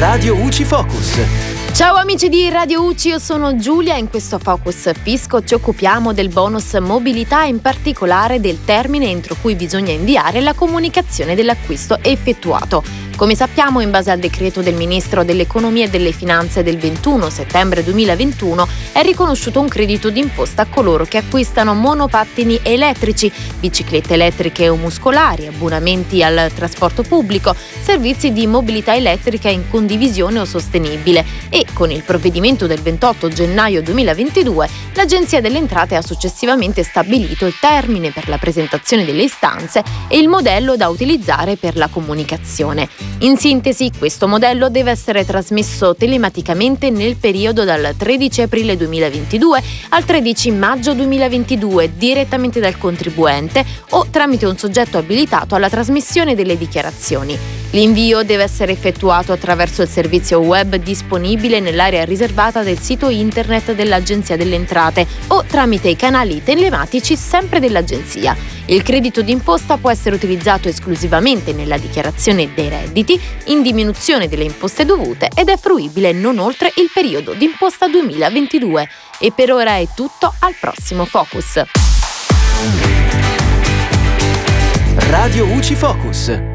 Radio UCI Focus. Ciao amici di Radio UCI, io sono Giulia e in questo Focus Fisco ci occupiamo del bonus mobilità, in particolare del termine entro cui bisogna inviare la comunicazione dell'acquisto effettuato. Come sappiamo, in base al decreto del Ministro dell'Economia e delle Finanze del 21 settembre 2021, è riconosciuto un credito d'imposta a coloro che acquistano monopattini elettrici, biciclette elettriche o muscolari, abbonamenti al trasporto pubblico, servizi di mobilità elettrica in condivisione o sostenibile e con il provvedimento del 28 gennaio 2022 l'Agenzia delle Entrate ha successivamente stabilito il termine per la presentazione delle istanze e il modello da utilizzare per la comunicazione. In sintesi, questo modello deve essere trasmesso telematicamente nel periodo dal 13 aprile 2022 al 13 maggio 2022 direttamente dal contribuente o tramite un soggetto abilitato alla trasmissione delle dichiarazioni. L'invio deve essere effettuato attraverso il servizio web disponibile nell'area riservata del sito internet dell'Agenzia delle Entrate o tramite i canali telematici sempre dell'Agenzia. Il credito d'imposta può essere utilizzato esclusivamente nella dichiarazione dei redditi, in diminuzione delle imposte dovute ed è fruibile non oltre il periodo d'imposta 2022. E per ora è tutto, al prossimo Focus. Radio UCI Focus.